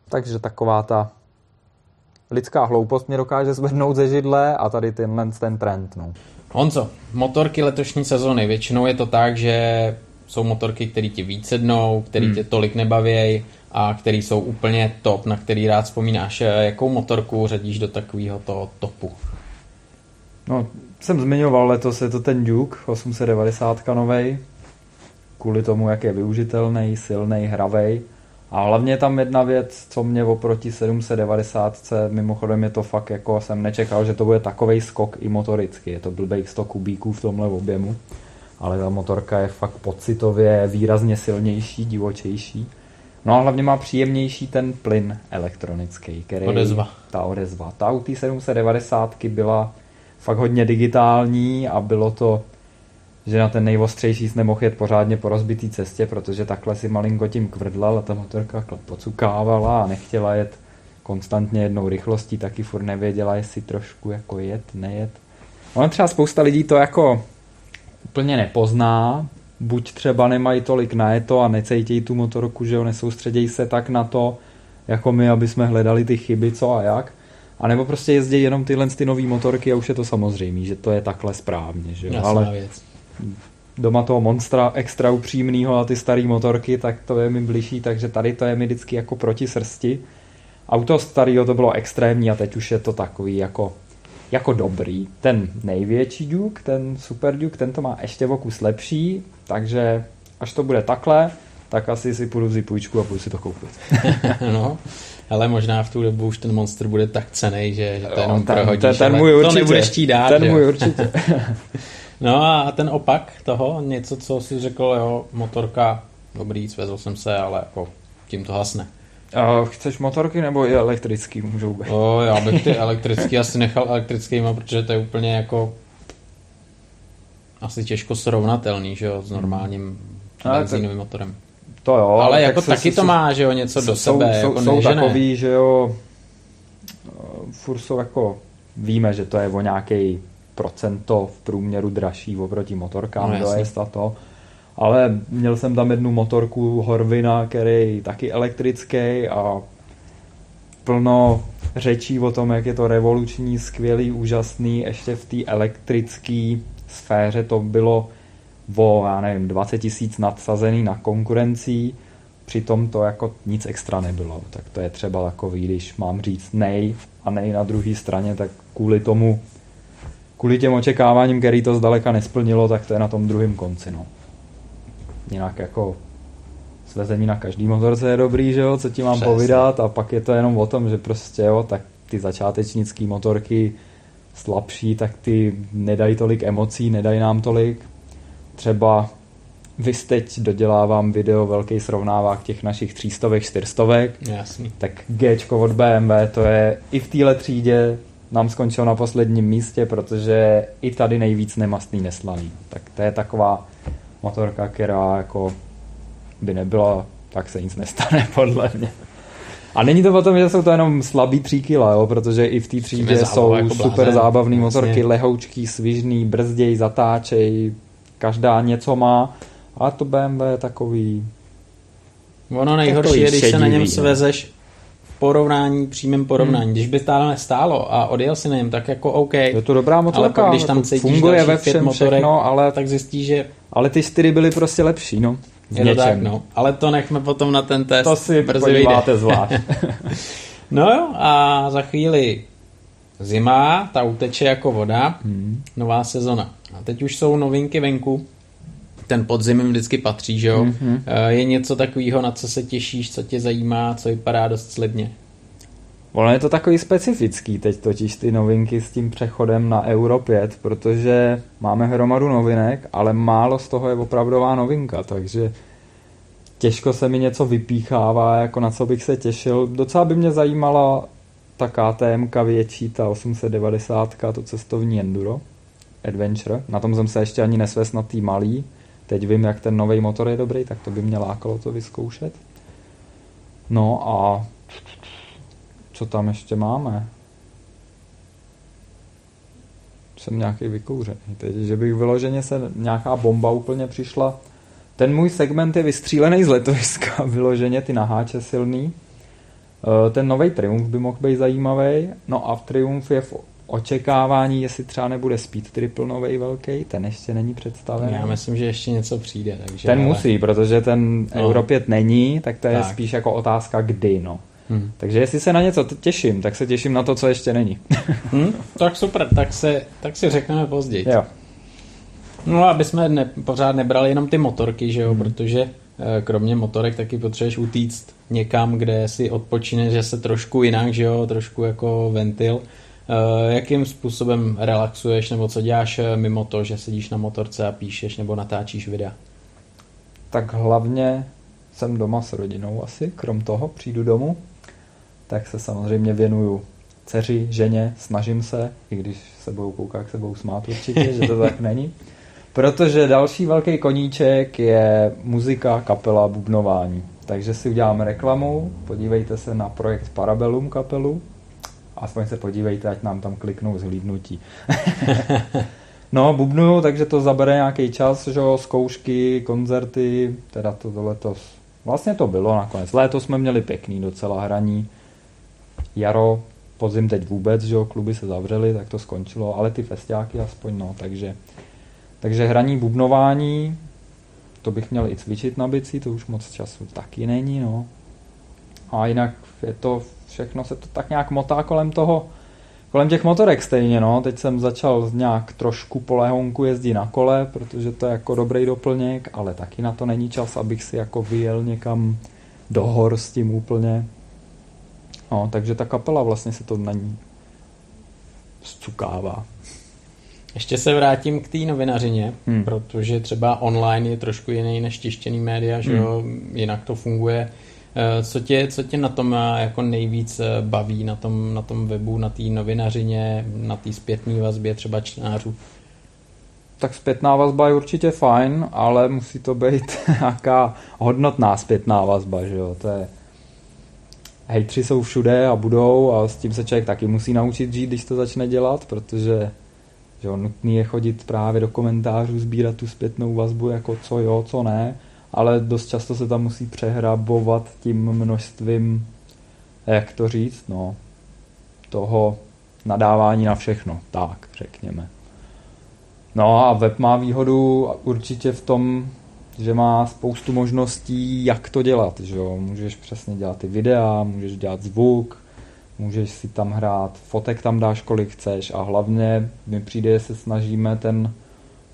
Takže taková ta lidská hloupost mě dokáže zvednout ze židle a tady tenhle ten trend. No. Honzo, motorky letošní sezony, většinou je to tak, že jsou motorky, které ti víc sednou, které hmm. tě tolik nebavějí a které jsou úplně top, na který rád vzpomínáš. Jakou motorku řadíš do takového toho topu? No, jsem zmiňoval letos, je to ten Duke 890 novej, kvůli tomu, jak je využitelný, silný, hravej. A hlavně tam jedna věc, co mě oproti 790, mimochodem je to fakt jako jsem nečekal, že to bude takový skok i motoricky. Je to blbých 100 kubíků v tomhle objemu, ale ta motorka je fakt pocitově výrazně silnější, divočejší. No a hlavně má příjemnější ten plyn elektronický, který... Odezva. Ta odezva. Ta u té 790 byla fakt hodně digitální a bylo to že na ten nejostřejší jsi nemohl jet pořádně po rozbitý cestě, protože takhle si malinko tím kvrdlal a ta motorka pocukávala a nechtěla jet konstantně jednou rychlostí, taky furt nevěděla, jestli trošku jako jet, nejet. Ono třeba spousta lidí to jako úplně nepozná, buď třeba nemají tolik na to a necejtějí tu motorku, že jo, nesoustředějí se tak na to, jako my, aby jsme hledali ty chyby, co a jak. A nebo prostě jezdí jenom tyhle ty nové motorky a už je to samozřejmé, že to je takhle správně. Že jo? Jasná Ale věc doma toho monstra extra upřímného a ty staré motorky, tak to je mi blížší, takže tady to je mi vždycky jako proti srsti. Auto starého to bylo extrémní a teď už je to takový jako, jako dobrý. Ten největší Duke, ten Super Duke, ten to má ještě v kus lepší, takže až to bude takhle, tak asi si půjdu vzít půjčku a půjdu si to koupit. no, ale možná v tu dobu už ten monster bude tak cený, že, že to jenom ten, prohodíš, ten, ten můj určitě, to nebudeš dát. Ten můj určitě. No a ten opak toho, něco, co si řekl, jo, motorka, dobrý, svezl jsem se, ale jako tím to hasne. A chceš motorky nebo i elektrický můžou být? O, já bych ty elektrický asi nechal elektrickýma, protože to je úplně jako asi těžko srovnatelný, že jo, s normálním benzínovým motorem. To jo. Ale jako taky to má, že jo, něco do jsou, sebe. Jsou, jako jsou ne, takový, ne. že jo, furt jsou jako, víme, že to je o nějaký procento v průměru dražší oproti motorkám no, dojezd a to. Ale měl jsem tam jednu motorku Horvina, který je taky elektrický a plno řečí o tom, jak je to revoluční, skvělý, úžasný. Ještě v té elektrické sféře to bylo o, já nevím, 20 tisíc nadsazený na konkurencí, přitom to jako nic extra nebylo. Tak to je třeba takový, když mám říct nej a nej na druhé straně, tak kvůli tomu kvůli těm očekáváním, který to zdaleka nesplnilo, tak to je na tom druhém konci. No. Jinak jako svezení na každý motorce je dobrý, že jo, co ti mám Přesně. povídat a pak je to jenom o tom, že prostě jo, tak ty začátečnické motorky slabší, tak ty nedají tolik emocí, nedají nám tolik. Třeba vy teď dodělávám video velký srovnávák těch našich třístovek, čtyřstovek. Jasný. Tak G od BMW, to je i v téhle třídě nám skončil na posledním místě, protože i tady nejvíc nemastný neslaný. Tak to je taková motorka, která jako by nebyla, tak se nic nestane podle mě. A není to o tom, že jsou to jenom slabý 3 kg, jo, protože i v té třídě jsou jako super zábavné motorky, lehoučký, svižný, brzděj, zatáčej, každá něco má. A to BMW je takový... Ono nejhorší je, když se na něm no. svezeš porovnání, přímém porovnání. Hmm. Když by stále stálo a odjel si na něm, tak jako OK. Je to dobrá motorka, ale pak, když tam cítíš funguje ve všem motorek, všechno, ale tak zjistíš, že... Ale ty čtyři byly prostě lepší, no. Je to tak, no. Ale to nechme potom na ten test. To si brzy podíváte zvlášť. no jo, a za chvíli zima, ta uteče jako voda, hmm. nová sezona. A teď už jsou novinky venku, ten podzim jim vždycky patří, že jo? Mm-hmm. Je něco takového, na co se těšíš, co tě zajímá, co vypadá dost slibně? Ono je to takový specifický teď totiž ty novinky s tím přechodem na Euro 5, protože máme hromadu novinek, ale málo z toho je opravdová novinka, takže těžko se mi něco vypíchává, jako na co bych se těšil. Docela by mě zajímala ta KTM větší, ta 890, to cestovní enduro, adventure. Na tom jsem se ještě ani nesves na tý malý. Teď vím, jak ten nový motor je dobrý, tak to by mě lákalo to vyzkoušet. No a co tam ještě máme? Jsem nějaký vykouřený teď, že bych vyloženě se nějaká bomba úplně přišla. Ten můj segment je vystřílený z letoviska, vyloženě ty naháče silný. Eh, ten nový Triumph by mohl být zajímavý. No a v Triumph je v očekávání, jestli třeba nebude Speed Triple nový velký, ten ještě není představený. Já myslím, že ještě něco přijde. Takže ten ale... musí, protože ten no. Euro 5 není, tak to je tak. spíš jako otázka kdy, no. Hmm. Takže jestli se na něco těším, tak se těším na to, co ještě není. hmm, tak super, tak, se, tak si řekneme později. Jo. No aby jsme ne, pořád nebrali jenom ty motorky, že jo, hmm. protože eh, kromě motorek taky potřebuješ utíct někam, kde si odpočíneš, že se trošku jinak, že jo, trošku jako ventil. Eh, jakým způsobem relaxuješ nebo co děláš eh, mimo to, že sedíš na motorce a píšeš nebo natáčíš videa? Tak hlavně jsem doma s rodinou asi, krom toho přijdu domů, tak se samozřejmě věnuju dceři, ženě, snažím se, i když se budou koukat, jak se budou smát určitě, že to tak není. Protože další velký koníček je muzika, kapela, bubnování. Takže si uděláme reklamu, podívejte se na projekt Parabellum kapelu, aspoň se podívejte, ať nám tam kliknou zhlídnutí. no, bubnuju, takže to zabere nějaký čas, že jo, zkoušky, koncerty, teda to letos, vlastně to bylo nakonec. Léto jsme měli pěkný docela hraní, jaro, podzim teď vůbec, že jo, kluby se zavřely, tak to skončilo, ale ty festiáky aspoň, no, takže, takže hraní, bubnování, to bych měl i cvičit na bici, to už moc času taky není, no. A jinak je to, všechno se to tak nějak motá kolem toho, kolem těch motorek stejně, no. Teď jsem začal nějak trošku po lehonku jezdit na kole, protože to je jako dobrý doplněk, ale taky na to není čas, abych si jako vyjel někam do hor s tím úplně. No, takže ta kapela vlastně se to na ní zcukává. Ještě se vrátím k té novinařině, hmm. protože třeba online je trošku jiný než tištěný média, že hmm. jo, jinak to funguje. Eh, co tě, co tě na tom eh, jako nejvíc eh, baví, na tom, na tom webu, na té novinařině, na té zpětné vazbě třeba čtenářů? Tak zpětná vazba je určitě fajn, ale musí to být nějaká hodnotná zpětná vazba, že jo, to je hejtři jsou všude a budou a s tím se člověk taky musí naučit žít, když to začne dělat, protože že jo, nutný je chodit právě do komentářů, sbírat tu zpětnou vazbu, jako co jo, co ne, ale dost často se tam musí přehrabovat tím množstvím, jak to říct, no, toho nadávání na všechno, tak řekněme. No a web má výhodu určitě v tom, že má spoustu možností, jak to dělat. Že jo? Můžeš přesně dělat ty videa, můžeš dělat zvuk, můžeš si tam hrát, fotek tam dáš kolik chceš a hlavně mi přijde, že se snažíme ten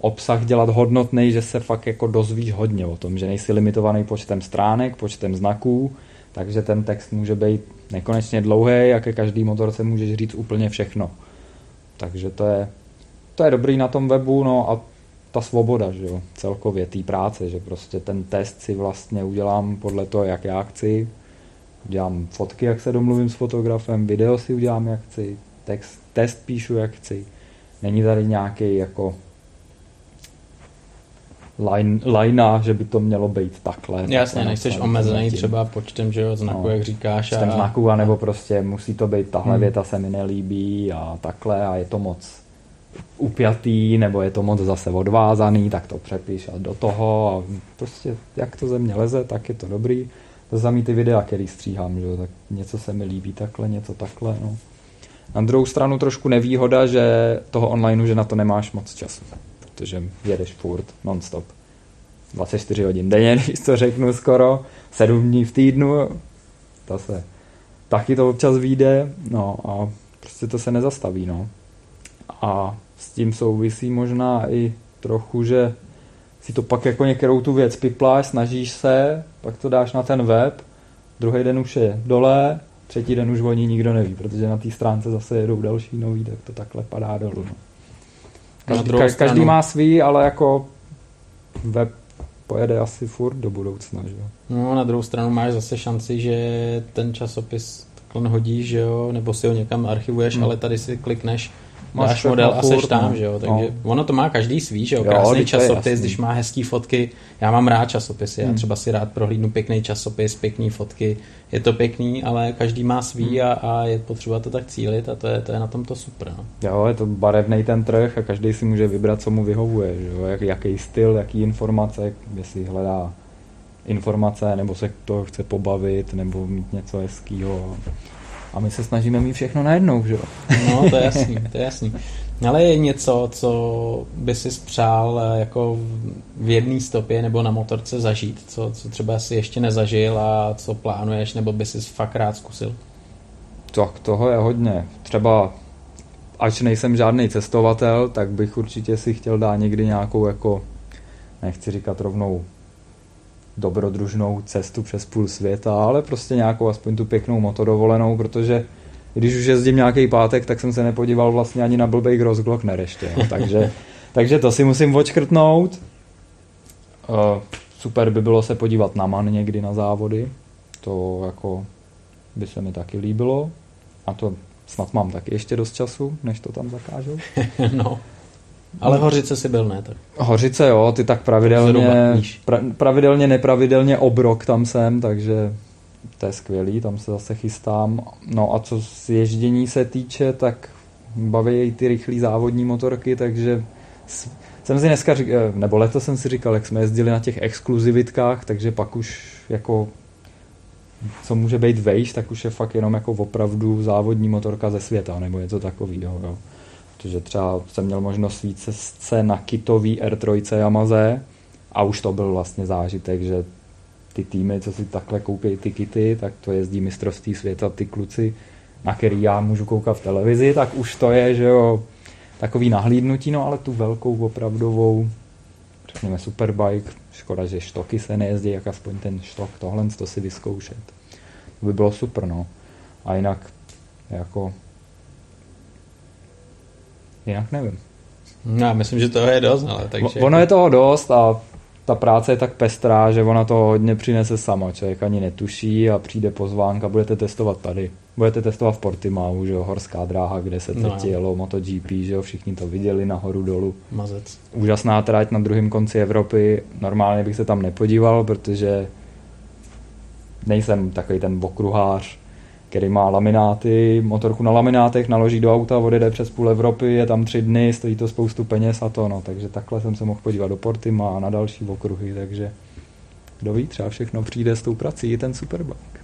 obsah dělat hodnotný, že se fakt jako dozvíš hodně o tom, že nejsi limitovaný počtem stránek, počtem znaků, takže ten text může být nekonečně dlouhý a ke každý motorce můžeš říct úplně všechno. Takže to je, to je dobrý na tom webu, no a ta svoboda, že jo, celkově té práce, že prostě ten test si vlastně udělám podle toho, jak já chci, udělám fotky, jak se domluvím s fotografem, video si udělám, jak chci, text, test píšu, jak chci. Není tady nějaký jako line, linea, že by to mělo být takhle. Jasně, nejsi omezený třeba počtem že jo, znaků, no, jak říkáš. Počtem a... znaků, anebo prostě musí to být tahle hmm. věta se mi nelíbí a takhle a je to moc upjatý, nebo je to moc zase odvázaný, tak to přepíš a do toho a prostě jak to ze mě leze, tak je to dobrý. To samý ty videa, který stříhám, že? tak něco se mi líbí takhle, něco takhle. No. Na druhou stranu trošku nevýhoda, že toho onlineu, že na to nemáš moc času, protože jedeš furt, non-stop. 24 hodin denně, když to řeknu skoro, 7 dní v týdnu, to se taky to občas vyjde, no a prostě to se nezastaví, no. A s tím souvisí možná i trochu, že si to pak jako některou tu věc pipláš, snažíš se, pak to dáš na ten web, druhý den už je dole, třetí den už o ní nikdo neví, protože na té stránce zase jedou další nový, tak to takhle padá dolů. No. Každý, ka, každý má svý, ale jako web pojede asi furt do budoucna. Že? No na druhou stranu máš zase šanci, že ten časopis takhle hodíš, že jo, nebo si ho někam archivuješ, hmm. ale tady si klikneš Máš dáš model a seš tam, no. že jo, takže no. ono to má každý svý, že jo, krásný jo, časopis, když má hezký fotky, já mám rád časopisy, hmm. já třeba si rád prohlídnu pěkný časopis, pěkný fotky, je to pěkný, ale každý má svý hmm. a, a je potřeba to tak cílit a to je, to je na tom to super. No. Jo, je to barevný ten trh a každý si může vybrat, co mu vyhovuje, že jo, Jak, jaký styl, jaký informace, jestli hledá informace, nebo se to chce pobavit, nebo mít něco hezkého. A my se snažíme mít všechno najednou, že jo? No, to je jasný, to je jasný. Ale je něco, co by si spřál eh, jako v jedné stopě nebo na motorce zažít, co, co třeba si ještě nezažil a co plánuješ, nebo by si fakt rád zkusil? Tak toho je hodně. Třeba až nejsem žádný cestovatel, tak bych určitě si chtěl dát někdy nějakou jako, nechci říkat rovnou dobrodružnou cestu přes půl světa, ale prostě nějakou aspoň tu pěknou motodovolenou, protože když už jezdím nějaký pátek, tak jsem se nepodíval vlastně ani na blbej Grossglockner ještě. No. Takže, takže to si musím odškrtnout. Uh, super by bylo se podívat na MAN někdy na závody. To jako by se mi taky líbilo. A to snad mám taky ještě dost času, než to tam zakážou. no. Ale Hořice si byl, ne? Tak. Hořice, jo, ty tak pravidelně, pra, pravidelně, nepravidelně obrok tam jsem, takže to je skvělý, tam se zase chystám. No a co z ježdění se týče, tak baví ty rychlé závodní motorky, takže jsem si dneska říkal, eh, nebo letos jsem si říkal, jak jsme jezdili na těch exkluzivitkách, takže pak už jako co může být vejš, tak už je fakt jenom jako opravdu závodní motorka ze světa, nebo je to takový, jo, jo. Protože třeba jsem měl možnost více se na kitový R3 Yamaze a už to byl vlastně zážitek, že ty týmy, co si takhle koupí ty kity, tak to jezdí mistrovství světa, ty kluci, na který já můžu koukat v televizi, tak už to je, že jo, takový nahlídnutí, no ale tu velkou opravdovou, řekněme superbike, škoda, že štoky se nejezdí, jak aspoň ten štok, tohle to si vyzkoušet. To by bylo super, no. A jinak jako jinak nevím. No, já myslím, že toho je dost, ale takže... Ono je toho dost a ta práce je tak pestrá, že ona to hodně přinese sama. Člověk ani netuší a přijde pozvánka, budete testovat tady. Budete testovat v Portimao, že jo, horská dráha, kde se teď no. jelo MotoGP, že jo, všichni to viděli nahoru dolů. Mazec. Úžasná trať na druhém konci Evropy. Normálně bych se tam nepodíval, protože nejsem takový ten okruhář, který má lamináty, motorku na laminátech, naloží do auta, odjede přes půl Evropy, je tam tři dny, stojí to spoustu peněz a to, no, takže takhle jsem se mohl podívat do Portima a na další okruhy, takže kdo ví, třeba všechno přijde s tou prací, ten Superbike.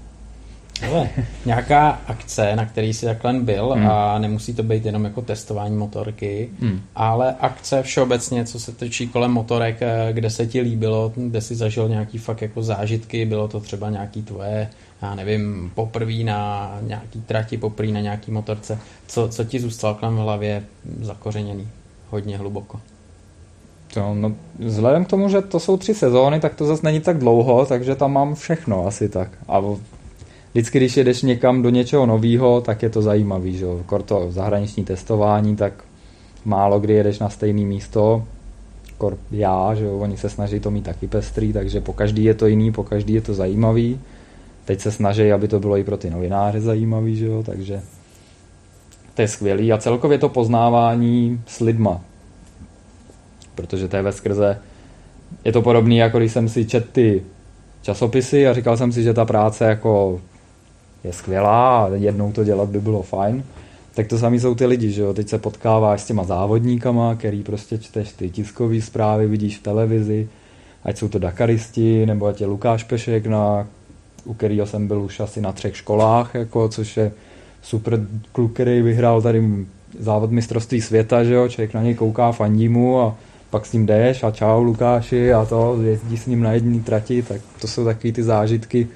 Ale nějaká akce, na který jsi takhle byl hmm. a nemusí to být jenom jako testování motorky, hmm. ale akce všeobecně, co se točí kolem motorek, eh, kde se ti líbilo, kde jsi zažil nějaký fakt jako zážitky, bylo to třeba nějaký tvoje já nevím, poprvé na nějaký trati, poprvé na nějaký motorce, co, co ti zůstalo kolem v hlavě zakořeněný hodně hluboko? To, no, vzhledem k tomu, že to jsou tři sezóny, tak to zase není tak dlouho, takže tam mám všechno asi tak. A vždycky, když jedeš někam do něčeho nového, tak je to zajímavý, že to zahraniční testování, tak málo kdy jedeš na stejné místo, kor já, že jo, oni se snaží to mít taky pestrý, takže po každý je to jiný, po každý je to zajímavý. Teď se snaží, aby to bylo i pro ty novináře zajímavý, že jo, takže to je skvělý. A celkově to poznávání s lidma, protože to je ve skrze, je to podobné, jako když jsem si čet ty časopisy a říkal jsem si, že ta práce jako je skvělá a jednou to dělat by bylo fajn, tak to sami jsou ty lidi, že jo, teď se potkáváš s těma závodníkama, který prostě čteš ty tiskové zprávy, vidíš v televizi, ať jsou to Dakaristi, nebo ať je Lukáš Pešek na u kterého jsem byl už asi na třech školách, jako, což je super kluk, který vyhrál tady závod mistrovství světa, že jo, člověk na něj kouká, fandí mu a pak s ním jdeš a čau Lukáši a to, jezdí s ním na jedné trati, tak to jsou takové ty zážitky,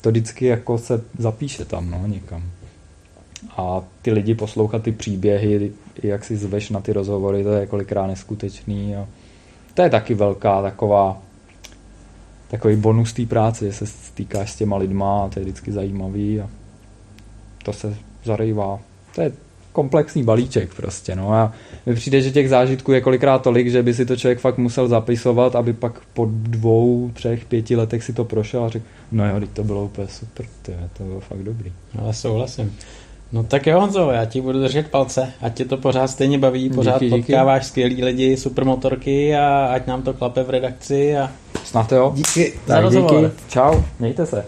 to vždycky jako se zapíše tam, no, někam. A ty lidi poslouchat ty příběhy, jak si zveš na ty rozhovory, to je kolikrát neskutečný a to je taky velká taková takový bonus té práce, že se stýkáš s těma lidma a to je vždycky zajímavý a to se zarývá. To je komplexní balíček prostě, no a mi přijde, že těch zážitků je kolikrát tolik, že by si to člověk fakt musel zapisovat, aby pak po dvou, třech, pěti letech si to prošel a řekl, no jo, teď to bylo úplně super, to, je, to bylo fakt dobrý. Ale souhlasím. No tak jo Honzo, já ti budu držet palce, ať tě to pořád stejně baví, pořád díky, potkáváš díky. skvělý lidi, supermotorky a ať nám to klape v redakci a... Snad jo. Díky tak za rozhovor. Díky. Čau, mějte se.